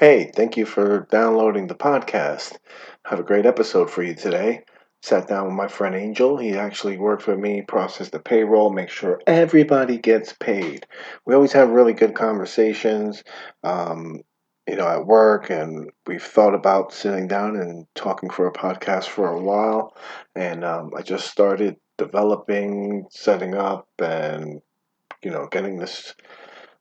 Hey, thank you for downloading the podcast. I have a great episode for you today. Sat down with my friend Angel. He actually works with me, process the payroll, make sure everybody gets paid. We always have really good conversations, um, you know, at work, and we've thought about sitting down and talking for a podcast for a while. And um, I just started developing, setting up, and you know, getting this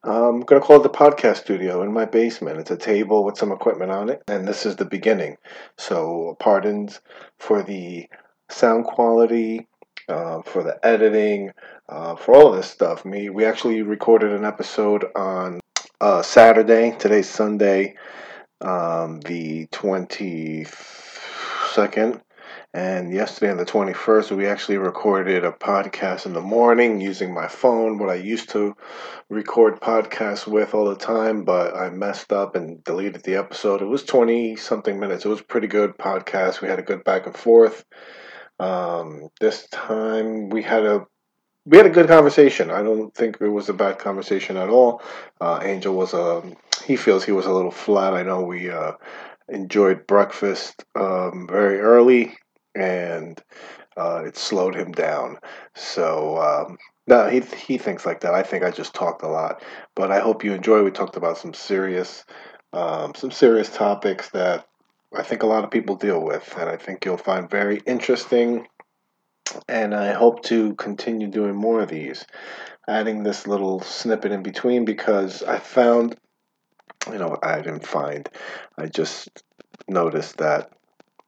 I'm going to call it the podcast studio in my basement. It's a table with some equipment on it, and this is the beginning. So, pardons for the sound quality, uh, for the editing, uh, for all of this stuff. Me, we actually recorded an episode on uh, Saturday. Today's Sunday, um, the twenty second. And yesterday on the 21st, we actually recorded a podcast in the morning using my phone, what I used to record podcasts with all the time, but I messed up and deleted the episode. It was 20 something minutes. It was a pretty good podcast. We had a good back and forth. Um, this time we had a we had a good conversation. I don't think it was a bad conversation at all. Uh, Angel was a um, he feels he was a little flat. I know we uh, enjoyed breakfast um, very early and uh, it slowed him down. So um, no, he he thinks like that. I think I just talked a lot, but I hope you enjoy. We talked about some serious um, some serious topics that I think a lot of people deal with, and I think you'll find very interesting. And I hope to continue doing more of these, adding this little snippet in between because I found, you know, I didn't find, I just noticed that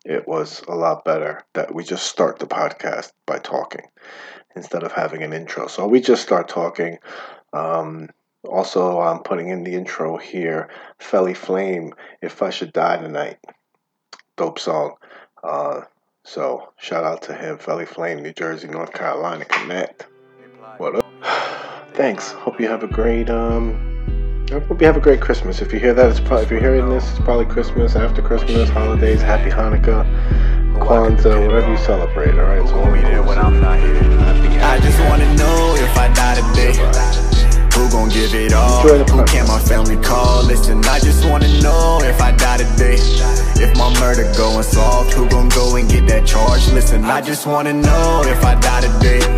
it was a lot better that we just start the podcast by talking instead of having an intro. So we just start talking. Um, also, I'm putting in the intro here Feli Fame, If I Should Die Tonight. Dope song. Uh, so shout out to him, Feli Fame, New Jersey, North Carolina, connect. What up? Thanks. Hope you have a great um I hope you have a great Christmas. If you hear that, it's probably if you're hearing this, it's probably Christmas, after Christmas, holidays, Happy Hanukkah, Kwanzaa, whatever you celebrate. All right, so when we there when I'm not here. I just wanna know if I die today. Who gon' give it all? Who can my family call? Listen, I just wanna know if I die today. If my murder going soft, who gon' go and get that charge? Listen, I just wanna know if I die today.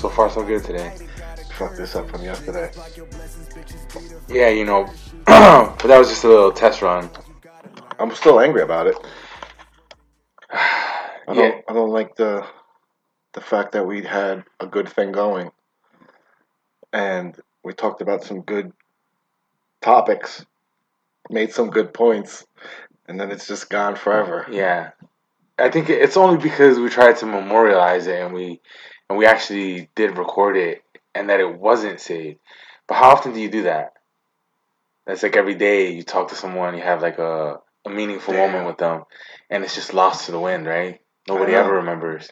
So far, so good today fucked this up from yesterday. Yeah, you know, but that was just a little test run. I'm still angry about it. I don't. Yeah. I don't like the the fact that we had a good thing going, and we talked about some good topics, made some good points, and then it's just gone forever. Yeah, I think it's only because we tried to memorialize it and we and we actually did record it and that it wasn't saved. But how often do you do that? That's like every day you talk to someone, you have like a, a meaningful Damn. moment with them, and it's just lost to the wind, right? Nobody ever remembers.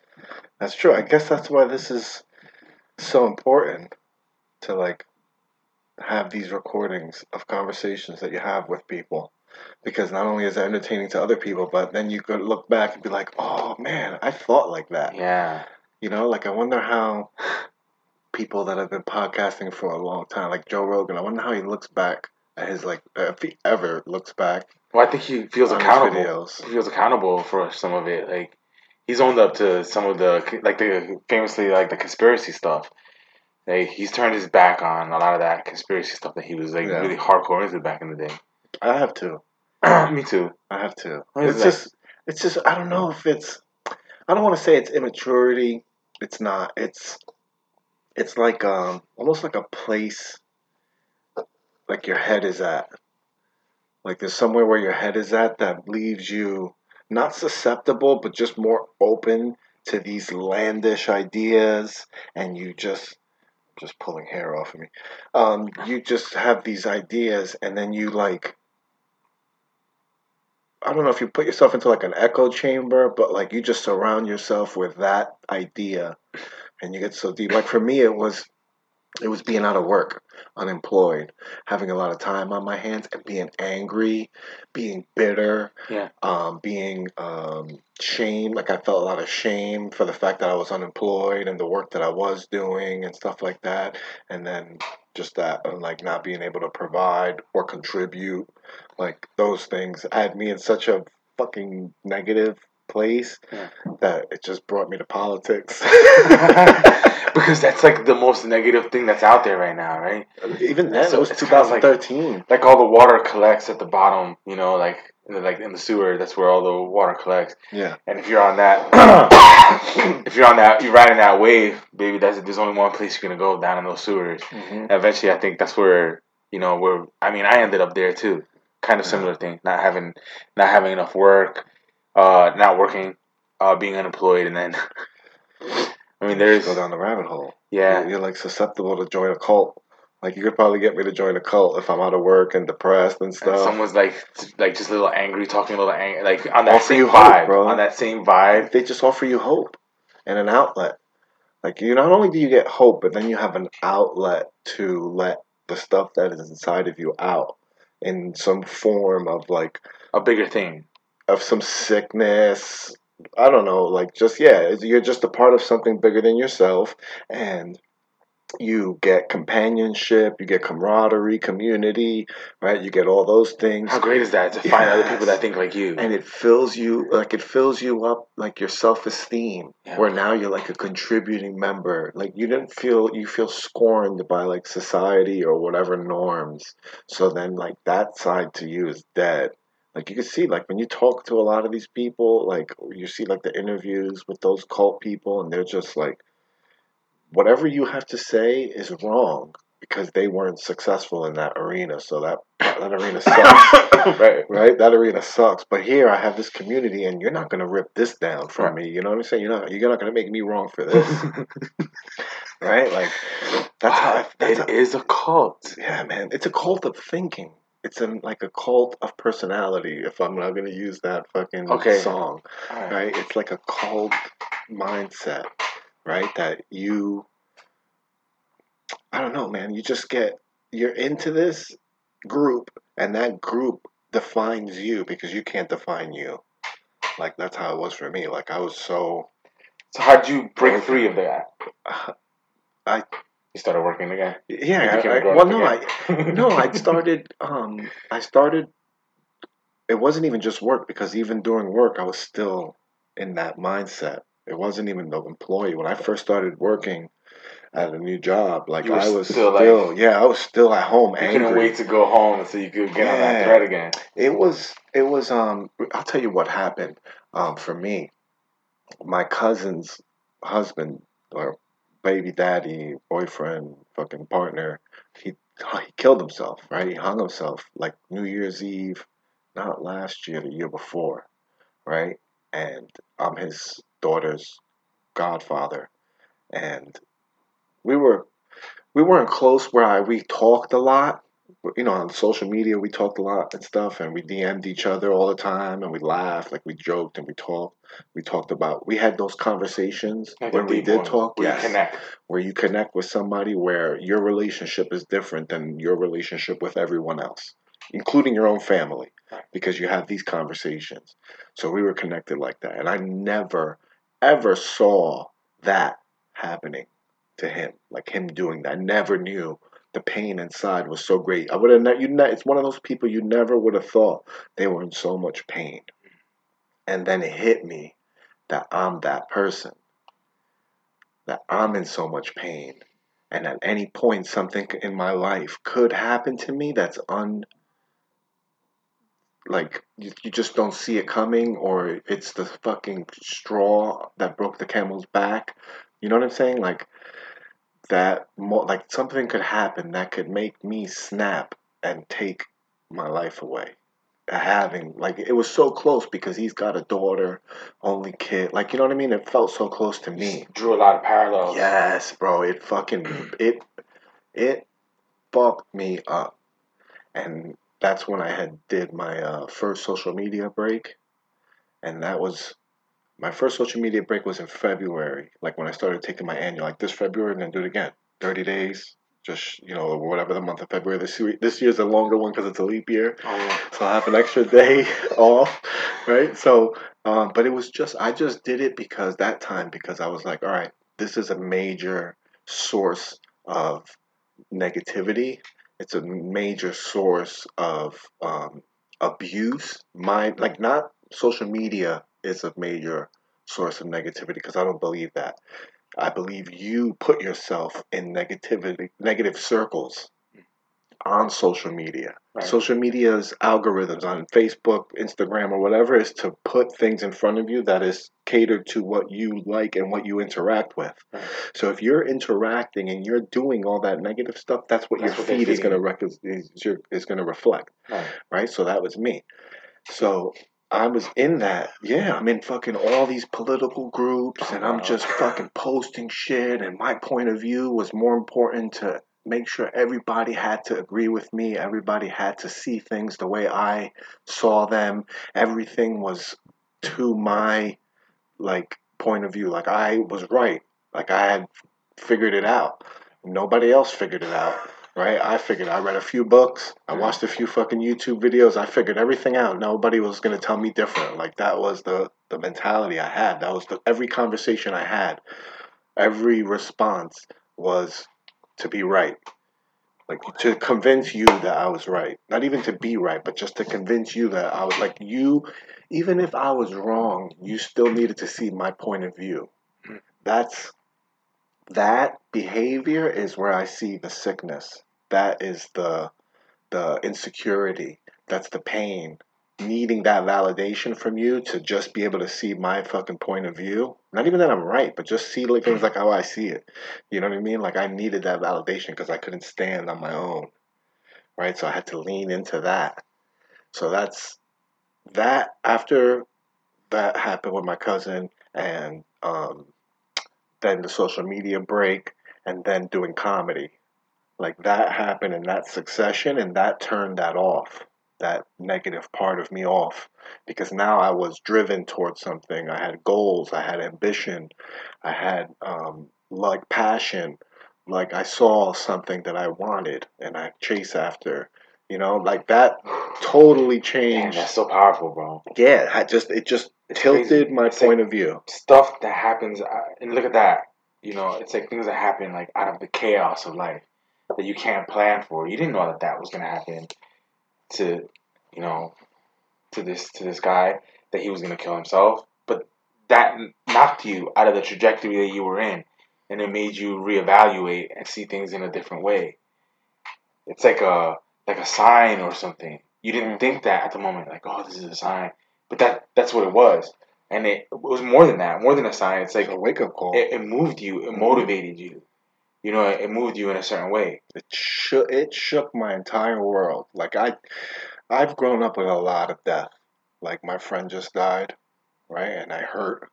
That's true. I guess that's why this is so important to like have these recordings of conversations that you have with people because not only is it entertaining to other people, but then you could look back and be like, "Oh man, I thought like that." Yeah. You know, like I wonder how people that have been podcasting for a long time, like Joe Rogan. I wonder how he looks back at his like if he ever looks back. Well, I think he feels accountable. He feels accountable for some of it. Like he's owned up to some of the like the famously like the conspiracy stuff. Like he's turned his back on a lot of that conspiracy stuff that he was like yeah. really hardcore into back in the day. I have to. Me too. I have to. It's just it's just I don't know if it's I don't want to say it's immaturity. It's not. It's it's like um almost like a place like your head is at. Like there's somewhere where your head is at that leaves you not susceptible but just more open to these landish ideas and you just just pulling hair off of me. Um, you just have these ideas and then you like I don't know if you put yourself into like an echo chamber, but like you just surround yourself with that idea and you get so deep. Like for me, it was it was being out of work, unemployed, having a lot of time on my hands, and being angry, being bitter, Yeah. um, being um, shame. Like I felt a lot of shame for the fact that I was unemployed and the work that I was doing and stuff like that, and then just that and like not being able to provide or contribute, like those things had me in such a fucking negative place Yeah. that it just brought me to politics. because that's like the most negative thing that's out there right now, right? Even then, So it was it's kinda like- 2013. Like all the water collects at the bottom, you know, like in the, like in the sewer. That's where all the water collects. yeah. And if you're on that, if you're on that, you're riding that wave, baby. That's there's only one place you're gonna go down in those sewers. Mhm. Eventually, I think that's where you know where I mean I ended up there too. Kind of similar thing, not having not having enough work, uh, not working, uh, being unemployed, and then I mean there's go down the rabbit hole. yeah You're, you're like susceptible to join a cult. Like you could probably get me to join a cult if I'm out of work and depressed and And stuff. someone's like, like just a little angry, talking a little angry, like on that Offer same you hope, vibe, bro. on that same vibe. they just offer you hope and an outlet. Like you not only do you get hope, but then you have an outlet to let the stuff that is inside of you out in some form of like A bigger thing. of some sickness. I don't know, like just yeah, you're just a part of something bigger than yourself, and you get companionship, you get camaraderie, community, right? You get all those things, How great is that to find other people that think like you? and it fills you like it fills you up like your self esteem, Yeah. where now you're like a contributing member. Like you didn't feel you feel scorned by like society or whatever norms. So then like that side to you is dead. Like you can see, like when you talk to a lot of these people, like you see like the interviews with those cult people, and they're just like, whatever you have to say is wrong because they weren't successful in that arena. So that that arena sucks, right. right? That arena sucks. But here I have this community, and you're not gonna rip this down from Right. me. You know what I'm saying? You're not you're not gonna make me wrong for this, right? Like that's how I, that's how, it is a cult. yeah, man. It's a cult of thinking. It's an, like a cult of personality. If I'm not gonna use that fucking Okay. song, Alright. right? It's like a cult mindset, right? That you, I don't know, man. You just get you're into this group, and that group defines you because you can't define you. Like that's how it was for me. Like I was so. So how'd you break free of that? I- you started working again. Yeah, You became a I, I, well, no, I, no, I started. Um, I started. It wasn't even just work because even during work, I was still in that mindset. It wasn't even the employee. When I first started working at a new job, like I was still, still, like- yeah, I was still at home You couldn't wait to go home so you could get on that Yeah. thread again. It was, it was. Um, I'll tell you what happened. Um, for me, my cousin's husband or baby daddy, boyfriend, fucking partner, he he killed himself. Right, he hung himself like New Year's Eve, not last year, the year before, right? And I'm his daughter's godfather, and we were we weren't close where I we talked a lot. You know, on social media we talked a lot and stuff, and we DM'd each other all the time, and we laughed, like we joked and we talked. We talked about we had those conversations Like when we did one, talk. Where yes, you connect. where you connect with somebody where your relationship is different than your relationship with everyone else, including your own family, because you have these conversations. So we were connected like that, and I never, ever saw that happening to him, like him doing that. I never knew the pain inside was so great. I would have, ne- you. Ne- it's one of those people you never would have thought they were in so much pain, and then it hit me that I'm that person that I'm in so much pain. And at any point, something in my life could happen to me that's un. Like, you, you just don't see it coming, or it's the fucking straw that broke the camel's back. You know what I'm saying? Like, that, mo- like, something could happen that could make me snap and take my life away. Having, like, it was so close because he's got a daughter, only kid. Like, you know what I mean? It felt so close to me. Drew a lot of parallels. Yes, bro. It fucking it it fucked me up. And that's when I had did my uh, first social media break, and that was my first social media break was in February. Like when I started taking my annual, like this February, and then do it again, thirty days. Just you know, whatever the month of February. This year, this year's a longer one because it's a leap year, Oh, so I have an extra day off, right? So, um, but it was just I just did it because that time because I was like, all right, this is a major source of negativity. It's a major source of um, abuse. My like not social media is a major source of negativity because I don't believe that. I believe you put yourself in negativity, negative circles on social media. Right. Social media's algorithms on Facebook, Instagram, or whatever is to put things in front of you that is catered to what you like and what you interact with. Right. So if you're interacting and you're doing all that negative stuff, that's what That's your what feed is going to rec- is, is going to reflect, Right. right? So that was me. So I was in that. Yeah, I'm in fucking all these political groups, and I'm just fucking posting shit. And my point of view was more important to make sure everybody had to agree with me. Everybody had to see things the way I saw them. Everything was to my like point of view. Like I was right. Like I had figured it out. Nobody else figured it out. Right? I figured I read a few books. I mm-hmm. watched a few fucking YouTube videos. I figured everything out. Nobody was gonna tell me different. Like that was the the mentality I had. That was the every conversation I had, every response was to be right. Like to convince you that I was right. Not even to be right, but just to convince you that I was like you even if I was wrong, you still needed to see my point of view. That's that behavior is where I see the sickness. That is the the insecurity. That's the pain. Needing that validation from you to just be able to see my fucking point of view. Not even that I'm right, but just see like things like how I see it. You know what I mean? Like I needed that validation because I couldn't stand on my own. Right? So I had to lean into that. So that's that after that happened with my cousin and um, then the social media break and then doing comedy like that happened in that succession and that turned that off that negative part of me off because now i was driven towards something i had goals i had ambition i had um, like passion like i saw something that i wanted and i chase after you know like that totally Damn, changed that's so powerful, bro. yeah, I just it just It's tilted crazy. my It's point like- of view. Stuff that happens, uh, and look at that. You know, it's like things that happen like out of the chaos of life that you can't plan for. You didn't know that that was gonna happen to, you know, to this to this guy that he was gonna kill himself. But that knocked you out of the trajectory that you were in, and it made you reevaluate and see things in a different way. It's like a like a sign or something. You didn't Mhm. think that at the moment, like, oh, this is a sign, but that that's what it was, and it, it was more than that, more than a sign. It's like Like a wake up call. it, it moved you, it Mhm. motivated you. You know, it moved you in a certain way. It shook it shook my entire world. Like I I've grown up with a lot of death. Like my friend just died, right? And I hurt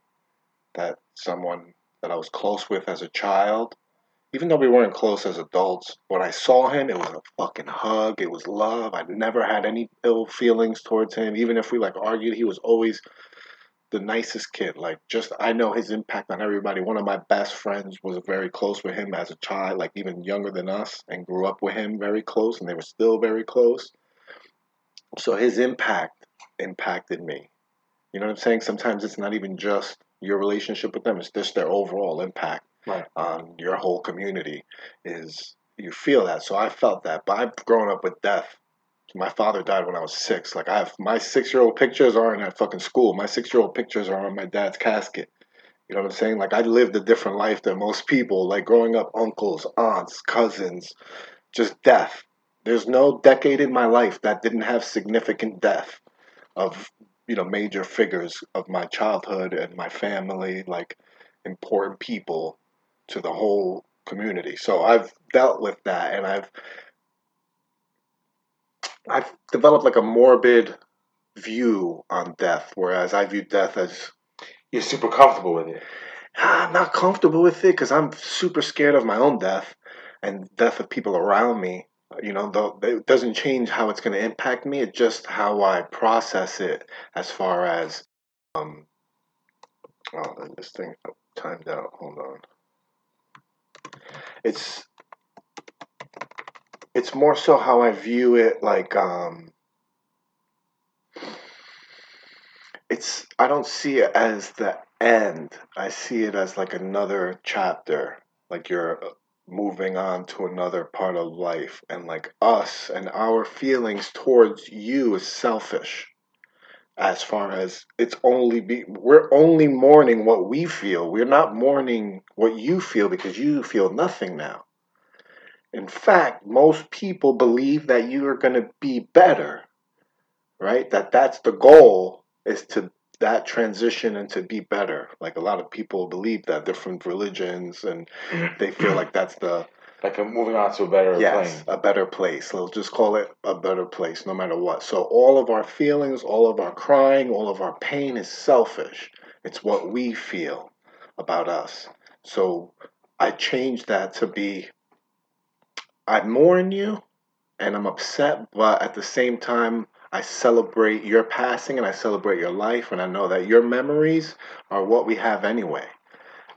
that someone that I was close with as a child, even though we weren't close as adults, when I saw him, it was a fucking hug. It was love. I never had any ill feelings towards him. Even if we like argued, he was always the nicest kid. Like just I know his impact on everybody. One of my best friends was very close with him as a child, like even younger than us, and grew up with him very close, and they were still very close. So his impact impacted me. You know what I'm saying? Sometimes it's not even just your relationship with them; it's just their overall impact Right. on your whole community. Is you feel that? So I felt that, but I've grown up with death. My father died when I was six. Like I have my six year old pictures aren't at fucking school. My six year old pictures are on my dad's casket. You know what I'm saying? Like I lived a different life than most people. Like growing up, uncles, aunts, cousins, just death. There's no decade in my life that didn't have significant death of you know major figures of my childhood and my family, like important people to the whole community. So I've dealt with that, and I've I've developed like a morbid view on death, whereas I view death as You're super comfortable with it. I'm not comfortable with it because I'm super scared of my own death and death of people around me. You know, though it doesn't change how it's going to impact me. It's just how I process it as far as um. Oh, this thing timed out. Hold on. It's it's more so how I view it. Like um. It's I don't see it as the end. I see it as like another chapter. Like you're uh, moving on to another part of life and like us and our feelings towards you is selfish as far as it's only be we're only mourning what we feel we're not mourning what you feel because you feel nothing now in fact most people believe that you are going to be better right? That that's the goal is to that transition and to be better. Like a lot of people believe that different religions and they feel like that's the Like moving on to a better yes plane. a better place. Let's just call it a better place no matter what. So all of our feelings all of our crying all of our pain is selfish. It's what we feel about us. So i changed that to be i mourn you and i'm upset but at the same time i celebrate your passing and i celebrate your life and i know that your memories are what we have anyway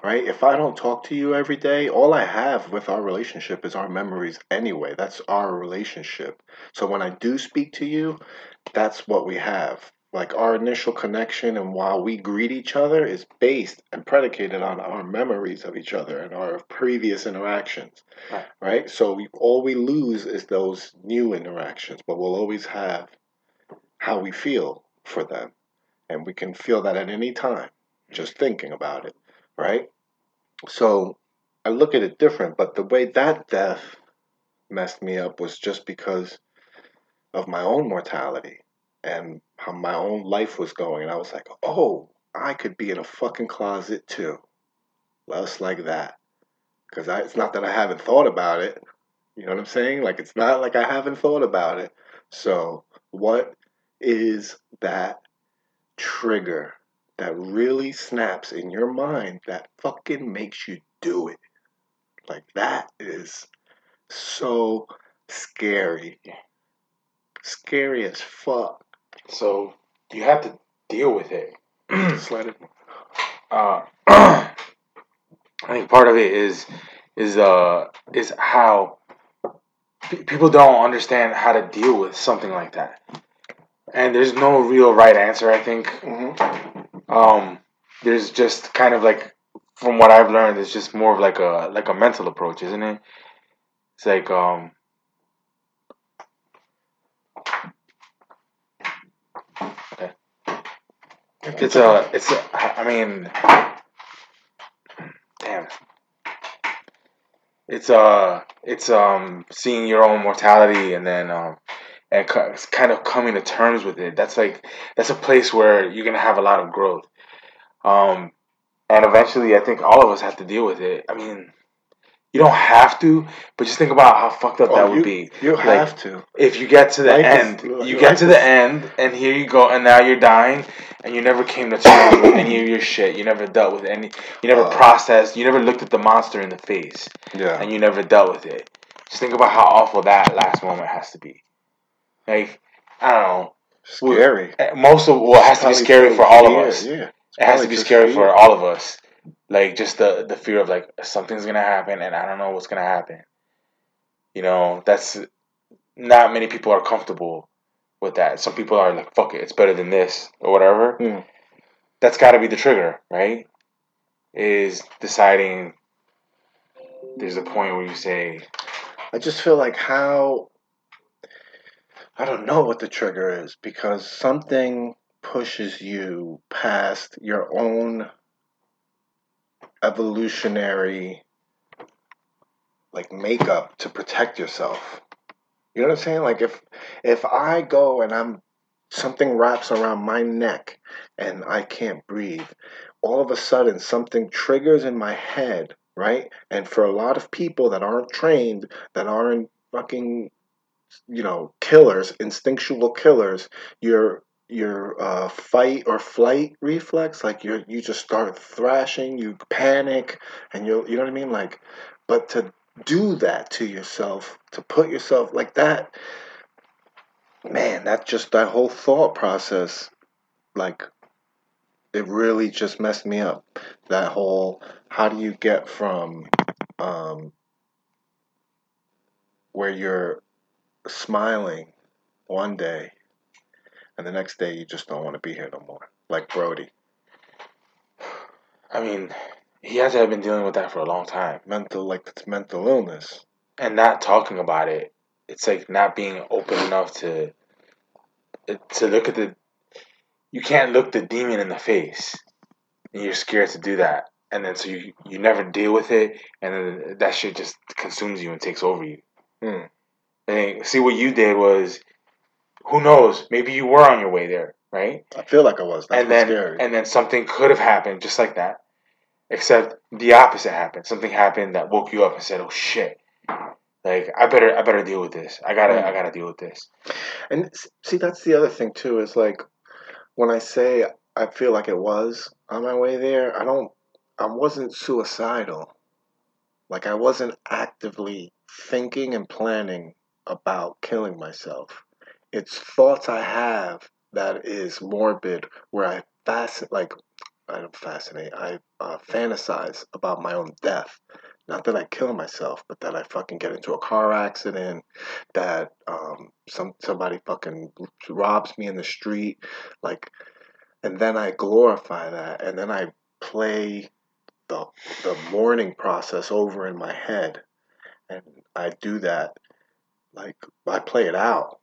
right? If I don't talk to you every day, all I have with our relationship is our memories anyway. That's our relationship. So when I do speak to you, that's what we have. Like our initial connection and while we greet each other is based and predicated on our memories of each other and our previous interactions, Right. right? So we, all we lose is those new interactions, but we'll always have how we feel for them. And we can feel that at any time, just thinking about it, right? So I look at it different, but the way that death messed me up was just because of my own mortality and how my own life was going. And I was like, oh, I could be in a fucking closet too. Just like that. Because it's not that I haven't thought about it. You know what I'm saying? Like, it's not like I haven't thought about it. So, what is that trigger that really snaps in your mind that fucking makes you do it? Like, that is so scary. Scary as fuck. So you have to deal with it. It. uh, I think part of it is is uh is how pe- people don't understand how to deal with something like that, and there's no real right answer. I think Mm-hmm. um, there's just kind of like from what I've learned, it's just more of like a like a mental approach, isn't it? It's like um. It's a, it's a, I mean, damn. It's uh, it's um, seeing your own mortality and then um, and kind of coming to terms with it. That's like that's a place where you're gonna have a lot of growth. Um, and eventually, I think all of us have to deal with it. I mean, you don't have to, but just think about how fucked up Oh, that would you, be. You Like, have to. If you get to the Life end, li- you get to is- the end, and here you go, and now you're dying, and you never came to terms with any of your shit. You never dealt with any. You never Uh. processed. You never looked at the monster in the face, Yeah. and you never dealt with it. Just think about how awful that last moment has to be. Like I don't know. Scary. Eh, Most of well, it has to be scary for all of us. Yeah. It has to be scary fear. for all of us. Like just the the fear of like something's gonna happen and I don't know what's gonna happen. You know, that's not many people are comfortable with that. Some people are like, fuck it, it's better than this or whatever. Hmm. That's gotta be the trigger, right? Is deciding there's a point where you say, I just feel like how I don't know what the trigger is because something pushes you past your own evolutionary like makeup to protect yourself. You know what I'm saying? Like if if I go and I'm something wraps around my neck and I can't breathe, all of a sudden something triggers in my head, right? And for a lot of people that aren't trained, that aren't fucking you know, killers, instinctual killers, your your uh, fight or flight reflex, like you you just start thrashing, you panic, and you you know what I mean, like, but to do that to yourself, to put yourself like that, man, that just that whole thought process, like it really just messed me up. That whole how do you get from um, where you're smiling one day and the next day you just don't want to be here no more, like Brody. I mean, he has to have been dealing with that for a long time. Mental, like it's mental illness. And not talking about it, it's like not being open enough to to look at the. You can't look the demon in the face, and you're scared to do that, and then so you you never deal with it, and then that shit just consumes you and takes over you. Hmm. And see what you did was, who knows? Maybe you were on your way there, right? I feel like I was. That's and then scary. and then something could have happened just like that, except the opposite happened. Something happened that woke you up and said, "Oh shit." Like I better, I better deal with this. I gotta, I gotta deal with this. And see, that's the other thing too. Is like when I say I feel like it was on my way there, I don't, I wasn't suicidal. Like I wasn't actively thinking and planning about killing myself. It's thoughts I have that is morbid, where I fascinate, like I don't fascinate, I uh, fantasize about my own death. Not that I kill myself, but that I fucking get into a car accident, that um, some somebody fucking robs me in the street, like, and then I glorify that, and then I play the the mourning process over in my head, and I do that, like I play it out,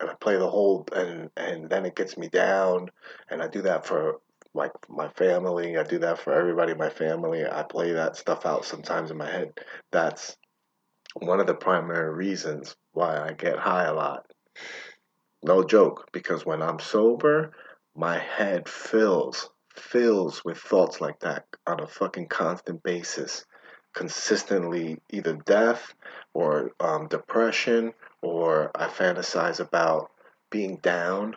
and I play the whole, and and then it gets me down, and I do that for like my family. I do that for everybody in my family. I play that stuff out sometimes in my head. That's one of the primary reasons why I get high a lot. No joke, because when I'm sober, my head fills fills with thoughts like that on a fucking constant basis, consistently either death or um, depression, or I fantasize about being down.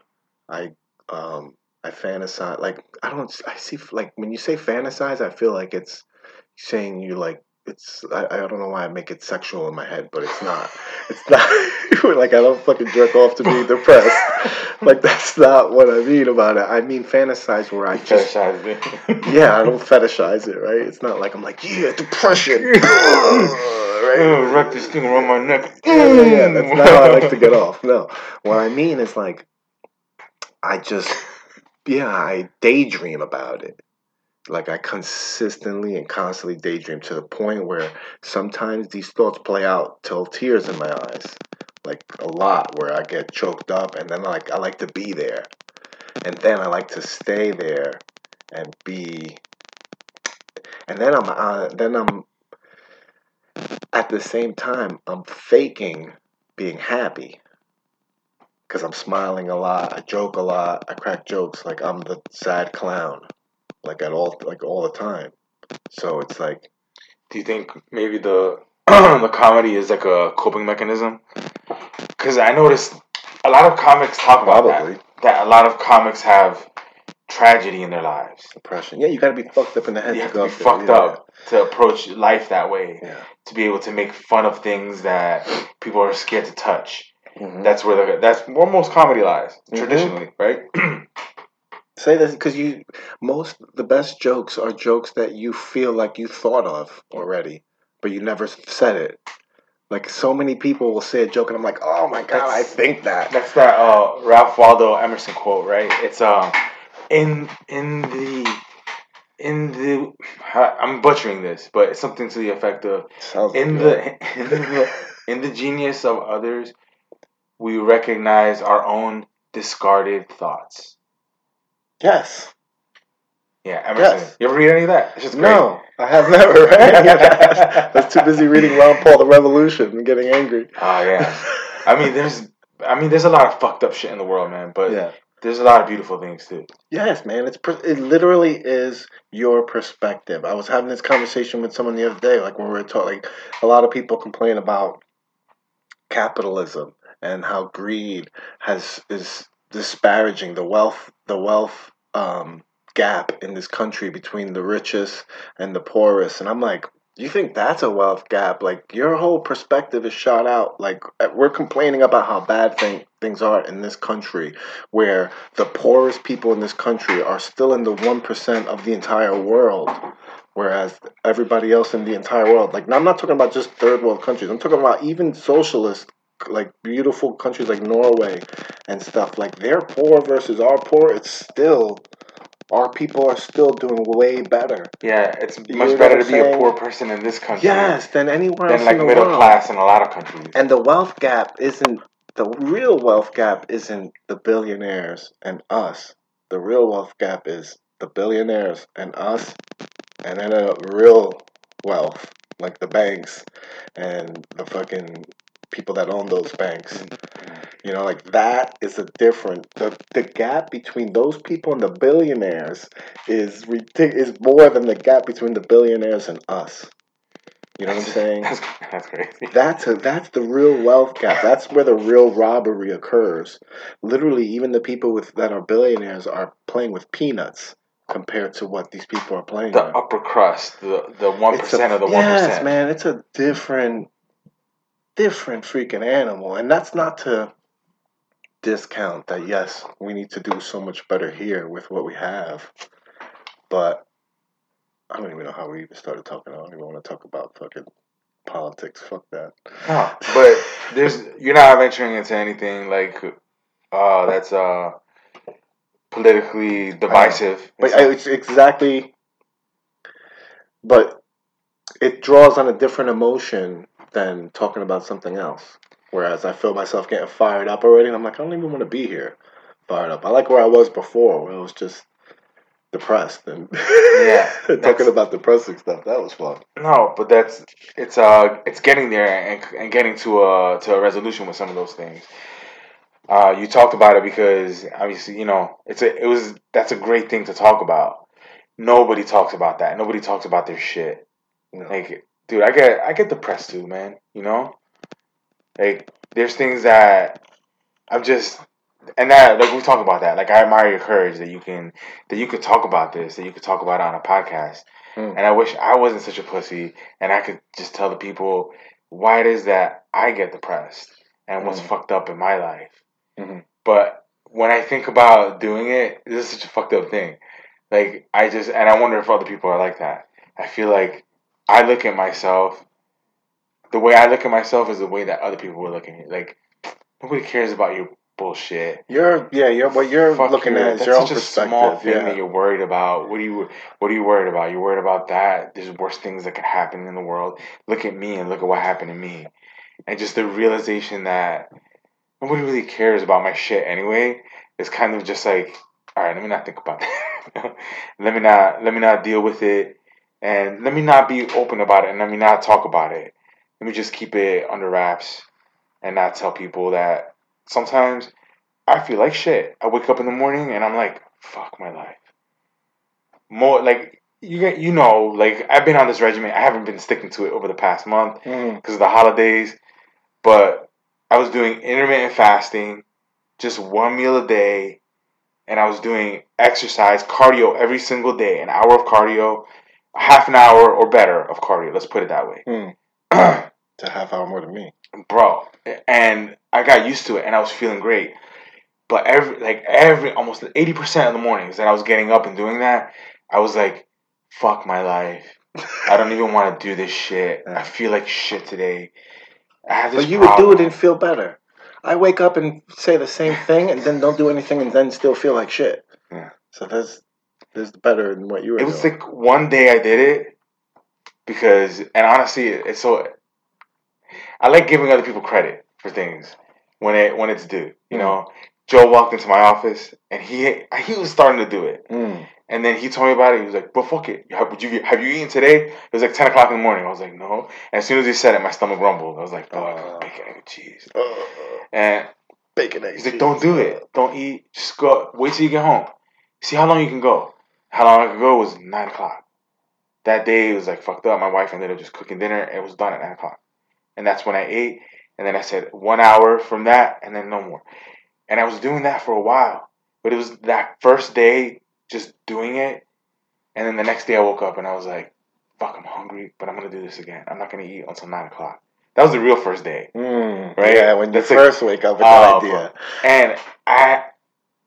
I um, I fantasize like I don't I see like when you say fantasize, I feel like it's saying you like it's I, I don't know why I make it sexual in my head, but it's not. It's not like I don't fucking jerk off to be depressed. like that's not what I mean about it. I mean fantasize where I just Fetishize it. yeah, I don't fetishize it, right? It's not like I'm like yeah, depression, right? Oh, wrap this thing around my neck. Yeah, yeah, yeah. That's not how I like to get off. No, what I mean is like I just yeah, I daydream about it. Like I consistently and constantly daydream to the point where sometimes these thoughts play out till tears in my eyes. Like a lot where I get choked up and then like I like to be there. And then I like to stay there and be and then I'm uh, then I'm at the same time I'm faking being happy because I'm smiling a lot. I joke a lot. I crack jokes like I'm the sad clown, like at all, like all the time. So it's like, Do you think maybe the the comedy is like a coping mechanism? Because I noticed a lot of comics talk about Probably. that. That a lot of comics have tragedy in their lives. depression. Yeah, you gotta be fucked up in the head You to have go to be fucked yeah. up to approach life that way. Yeah. To be able to make fun of things that people are scared to touch. Mhm. That's where the, that's where most comedy lies Mhm. traditionally, right? Say this because you most the best jokes are jokes that you feel like you thought of already, but you never said it. Like so many people will say a joke and I'm like, oh my god, I think that. That's that uh, Ralph Waldo Emerson quote, right? It's um in in the in the I'm butchering this, but it's something to the effect of Sounds in like the in the in the genius of others, we recognize our own discarded thoughts. Yes. Yeah, Emerson. Yes. You ever read any of that? It's just great. No, I have never read any of that. I was too busy reading Ron Paul the Revolution and getting angry. Oh yeah. I mean, there's I mean, there's a lot of fucked up shit in the world, man. But yeah. there's a lot of beautiful things too. Yes, man. It's it literally is your perspective. I was having this conversation with someone the other day, like when we were talking. Like, a lot of people complain about capitalism and how greed has is disparaging the wealth the wealth um, gap in this country between the richest and the poorest. And I'm like, You think that's a wealth gap? Like your whole perspective is shot out. Like uh, we're complaining about how bad thing, things are in this country, where the poorest people in this country are still in the one percent of the entire world, whereas everybody else in the entire world, like I'm not talking about just third world countries. I'm talking about even socialist, like beautiful countries like Norway and stuff. Like their poor versus our poor, it's still our people are still doing way better. Yeah, it's You much better to I'm be a poor person in this country Yes, than anywhere else than like in the middle world. class in a lot of countries. And the wealth gap isn't the real wealth gap isn't the billionaires and us. The real wealth gap is the billionaires and us, and then a real wealth like the banks and the fucking people that own those banks. You know, like that is a different. The the gap between those people and the billionaires is is more than the gap between the billionaires and us. You know what I'm saying? That's, that's crazy. That's a, that's the real wealth gap. That's where the real robbery occurs. Literally, even the people with that are billionaires are playing with peanuts compared to what these people are playing The with. upper crust, the the one percent of the one Yes, man, it's a different, different freaking animal, and that's not to discount that. Yes, we need to do so much better here with what we have, but I don't even know how we even started talking. I don't even want to talk about fucking politics. Fuck that. No, but there's you're not venturing into anything like uh that's uh politically divisive. But I- it's exactly. But it draws on a different emotion than talking about something else. Whereas I feel myself getting fired up already, and I'm like, I don't even want to be here, fired up. I like where I was before, where I was just depressed and Yeah, talking about depressing stuff. That was fun. No, but that's it's uh it's getting there and, and getting to a to a resolution with some of those things. Uh, you talked about it because obviously you know it's a it was that's a great thing to talk about. Nobody talks about that. Nobody talks about their shit. Know? Like, dude, I get I get depressed too, man. You know, like there's things that I'm just and that like we talk about that. Like I admire your courage that you can that you could talk about this, that you could talk about it on a podcast. Mm. And I wish I wasn't such a pussy and I could just tell the people why it is that I get depressed and what's Mm. fucked up in my life. Mhm. But when I think about doing it, this is such a fucked up thing. Like I just and I wonder if other people are like that. I feel like I look at myself the way I look at myself is the way that other people would look at me. Like nobody cares about your bullshit. You're yeah, you're what you're Fuck looking your- at is your own perspective. small thing yeah. that you're worried about. What are you What are you worried about? You're worried about that. There's worse things that could happen in the world. Look at me and look at what happened to me, and just the realization that nobody really cares about my shit anyway. Is kind of just like, all right, let me not think about that. let me not Let me not deal with it, and let me not be open about it, and let me not talk about it. Let me just keep it under wraps, and not tell people that sometimes I feel like shit. I wake up in the morning and I'm like, fuck my life. More like you get, you know, like I've been on this regimen. I haven't been sticking to it over the past month Mm. because of the holidays, but I was doing intermittent fasting, just one meal a day, and I was doing exercise, cardio every single day, an hour of cardio, half an hour or better of cardio. Let's put it that way. Mm. It's a half hour more than me. bro and i got used to it and i was feeling great but every like every almost 80% of the mornings that i was getting up and doing that i was like fuck my life i don't even want to do this shit i feel like shit today i have this But you would do it and feel better. I wake up and say the same thing and then don't do anything and then still feel like shit. Yeah. So that's that's better than what you were it was doing. like one day i did it because and honestly it's so i like giving other people credit for things when it when it's due you Mm. know joe walked into my office and he he was starting to do it Mm. And then he told me about it. He was like, "But fuck it. Have, would you have you eaten today?" It was like ten o'clock in the morning. I was like, "No." And as soon as he said it, my stomach rumbled. I was like, "Fuck, Uh. bacon egg and cheese." Uh, And bacon eggs. he's like, "Don't do it. Don't eat. Just go. Wait till you get home. See how long you can go." How long ago was nine o'clock. That day it was like fucked up. My wife ended up just cooking dinner. It was done at nine o'clock, and that's when I ate. And then I said one hour from that, and then no more. And I was doing that for a while, but it was that first day just doing it, and then the next day I woke up and I was like, fuck, I'm hungry, but I'm gonna do this again. I'm not gonna eat until nine o'clock. That was the real first day, Mm, Right? Yeah, when you That's like- first wake up with that idea. and I,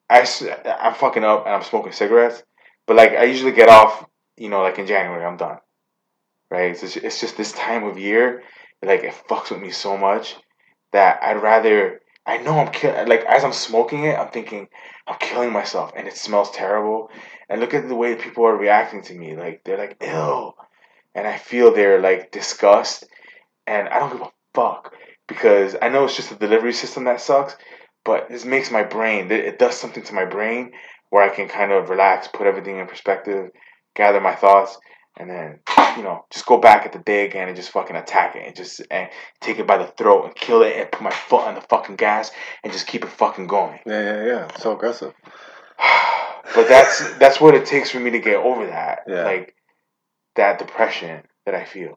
I, I'm fucking up and I'm smoking cigarettes, but like I usually get off, you know, like in January, I'm done. Right? It's just, it's just this time of year, like it fucks with me so much that I'd rather. I know I'm kill like as I'm smoking it, I'm thinking I'm killing myself, and it smells terrible. And look at the way people are reacting to me. Like they're like ill, and I feel their like disgust, and I don't give a fuck because I know it's just the delivery system that sucks. But this makes my brain. It does something to my brain where I can kind of relax, put everything in perspective, gather my thoughts, and then you know just go back at the day again and just fucking attack it and just and take it by the throat and kill it and put my foot on the fucking gas and just keep it fucking going. Yeah, yeah, yeah. So aggressive. but that's that's what it takes for me to get over that. Yeah. Like that depression that I feel.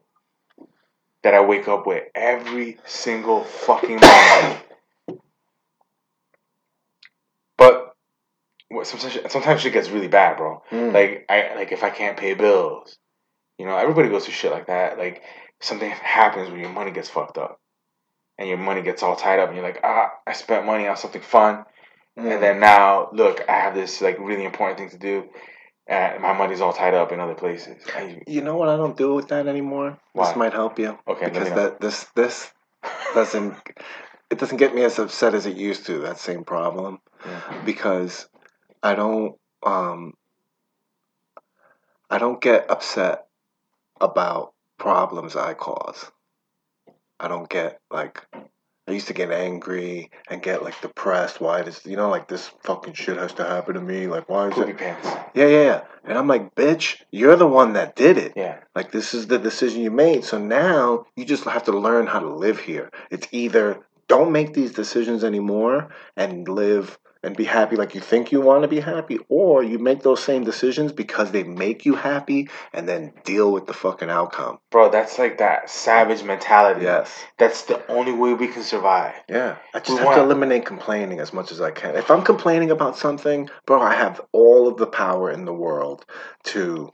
That I wake up with every single fucking morning. But what sometimes sometimes shit gets really bad, bro. Mm. Like I like if I can't pay bills, you know, everybody goes through shit like that. Like something happens when your money gets fucked up, and your money gets all tied up, and you're like, ah, I spent money on something fun, Mm. and then now look, I have this like really important thing to do, and my money's all tied up in other places. I, you know what I don't do with that anymore? Why? This might help you. okay, because that this this doesn't it doesn't get me as upset as it used to that same problem Yeah. because i don't um i don't get upset about problems i cause i don't get like i used to get angry and get like depressed why does you know like this fucking shit has to happen to me like why is Poopy it pants. yeah yeah yeah and i'm like bitch you're the one that did it Yeah. like this is the decision you made. So now you just have to learn how to live here. It's either don't make these decisions anymore and live and be happy like you think you want to be happy, or you make those same decisions because they make you happy and then deal with the fucking outcome. Bro, that's like that savage mentality. Yes. That's the only way we can survive. Yeah. I just We have want- to eliminate complaining as much as I can. If I'm complaining about something, bro, I have all of the power in the world to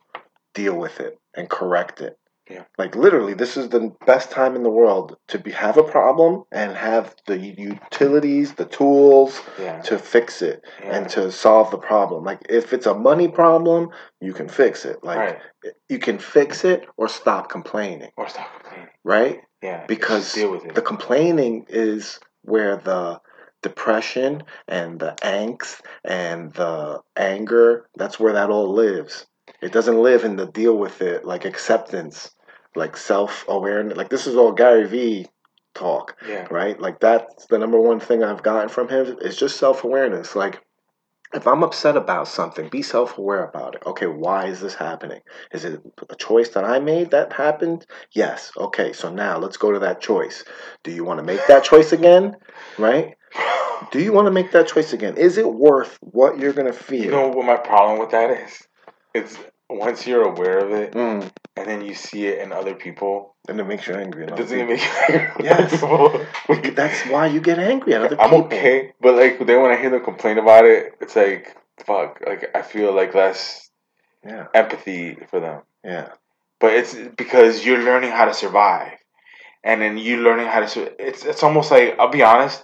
deal with it and correct it. Yeah. Like literally, this is the best time in the world to be have a problem and have the utilities, the tools Yeah. to fix it yeah. and to solve the problem. Like if it's a money problem, you can fix it. Like right. you can fix it or stop complaining, Or stop complaining. right? Yeah. Because deal with it. The complaining is where the depression and the angst and the anger, that's where that all lives. It doesn't live in the deal with it, like acceptance, like self awareness. Like this is all Gary Vee talk, yeah. right? Like that's the number one thing I've gotten from him is just self awareness. Like if I'm upset about something, be self aware about it. Okay, why is this happening? Is it a choice that I made that happened? Yes. Okay, so now let's go to that choice. Do you want to make that choice again? Right? Do you want to make that choice again? Is it worth what you're going to feel? You know what my problem with that is? It's once you're aware of it Mm, and then you see it in other people, then it makes you angry. it doesn't people. make you angry Yes. That's why you get angry at other I'm people. okay, but like then when I hear them complain about it, it's like fuck. Like I feel like less Yeah, empathy for them. yeah. But it's because you're learning how to survive, and then you learning how to. sur- It's it's almost like I'll be honest.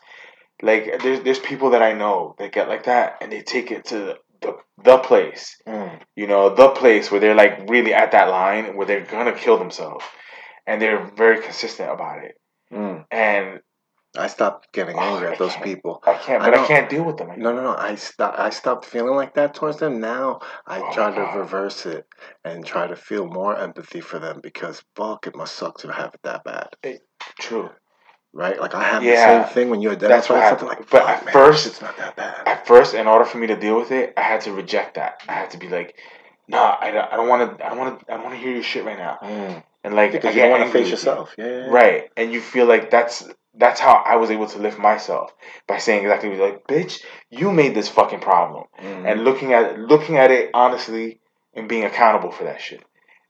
Like there's there's people that I know that get like that, and they take it to the the place. Mm, You know, the place where they're like really at that line where they're gonna kill themselves, and they're very consistent about it. mm. And I stopped getting Oh, angry I at those people. I can't, but I, know. can't deal with them. No, no, no. I stop. I stopped feeling like that towards them. Now I Oh, try to God. reverse it and try to feel more empathy for them because fuck, it must suck to have it that bad, True. Right? Like I have Yeah, the same thing when you that's identify what something like. But at man, first- it's not that bad. At first, in order for me to deal with it, I had to reject that. I had to be like, Nah, I don't, I don't want to. I don't want to. I don't want to hear your shit right now. Mm. And like, Because I you don't want to face you. yourself. Yeah, yeah, yeah. right? And you feel like that's that's how I was able to lift myself by saying exactly like, bitch, you made this fucking problem, Mhm. and looking at looking at it honestly and being accountable for that shit,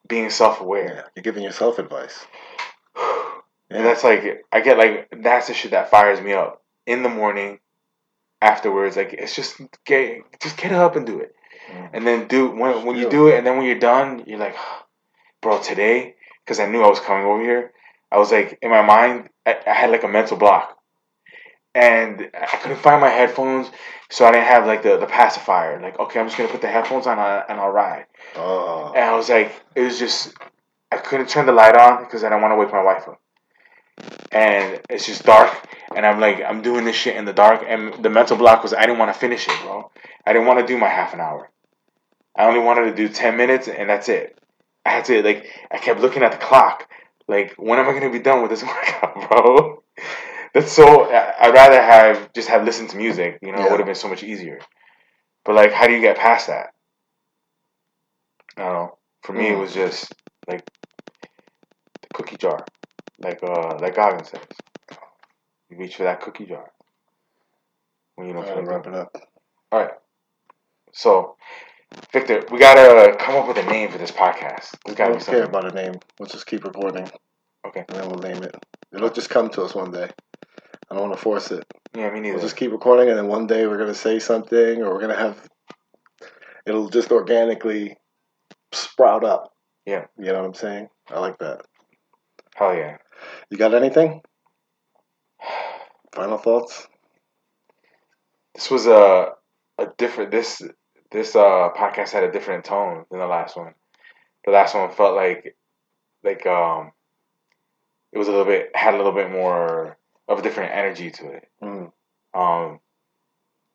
being self yeah, aware. you're giving yourself advice. And that's like I get like that's the shit that fires me up in the morning. Afterwards, like it's just get just get up and do it, Mm. and then do when when you do it, and then when you're done, you're like, bro, today, because I knew I was coming over here, I was like, in my mind, I, I had like a mental block. And I couldn't find my headphones, so I didn't have like the, the pacifier. Like, okay, I'm just gonna put the headphones on uh, and I'll ride. Oh. And I was like, it was just, I couldn't turn the light on because I don't want to wake my wife up. And it's just dark, and I'm like, I'm doing this shit in the dark, and the mental block was I didn't want to finish it, bro. I didn't want to do my half an hour. I only wanted to do ten minutes, and that's it. I had to like, I kept looking at the clock, like, when am I gonna be done with this workout, bro? That's so. I- I'd rather have just have listened to music. You know, it would have been so much easier. But like, how do you get past that? I don't know. For me, it Mm. was just like the cookie jar, like uh, like Goggins says. You reach for that cookie jar when you don't feel wrap it up. All right. So, Victor, we gotta come up with a name for this podcast. We gotta be don't care about a name. Let's just keep recording. Okay. And then we'll name it. It'll just come to us one day. I don't want to force it. Yeah, me neither. We'll just keep recording, and then one day we're gonna say something, or we're gonna have. It'll just organically sprout up. Yeah. You know what I'm saying? I like that. Hell yeah. You got anything? Final thoughts? This was a a different this this uh podcast had a different tone than the last one. The last one felt like like um it was a little bit had a little bit more of a different energy to it. Mm. Um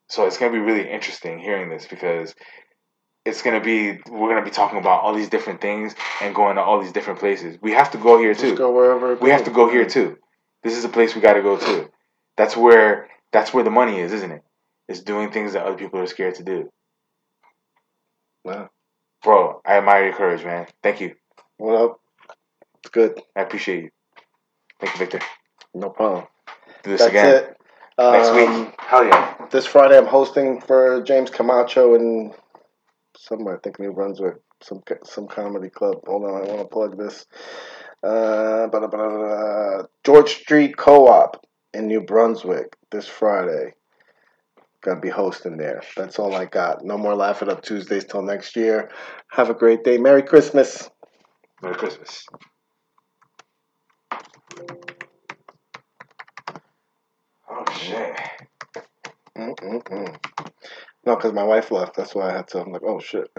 so it's gonna be really interesting hearing this because it's gonna be we're gonna be talking about all these different things and going to all these different places. We have to go here Just too. go wherever. We have to go here too. This is a place we got to go to. That's where that's where the money is, isn't it? It's doing things that other people are scared to do. Wow. Bro, I admire your courage, man. Thank you. Well, it's good. I appreciate you. Thank you, Victor. No problem. Do this That's again it. next Um, week. Hell yeah. This Friday, I'm hosting for James Camacho in somewhere, I think New Brunswick, some some comedy club. Hold on, I want to plug this. Uh, blah, blah, blah, blah, George Street Co-op in New Brunswick this Friday. Gonna be hosting there. That's all I got. No more Laugh It Up Tuesdays till next year. Have a great day. Merry Christmas. Merry Christmas. Oh shit. Mm-mm-mm. No, because my wife left. That's why I had to. I'm like, oh shit.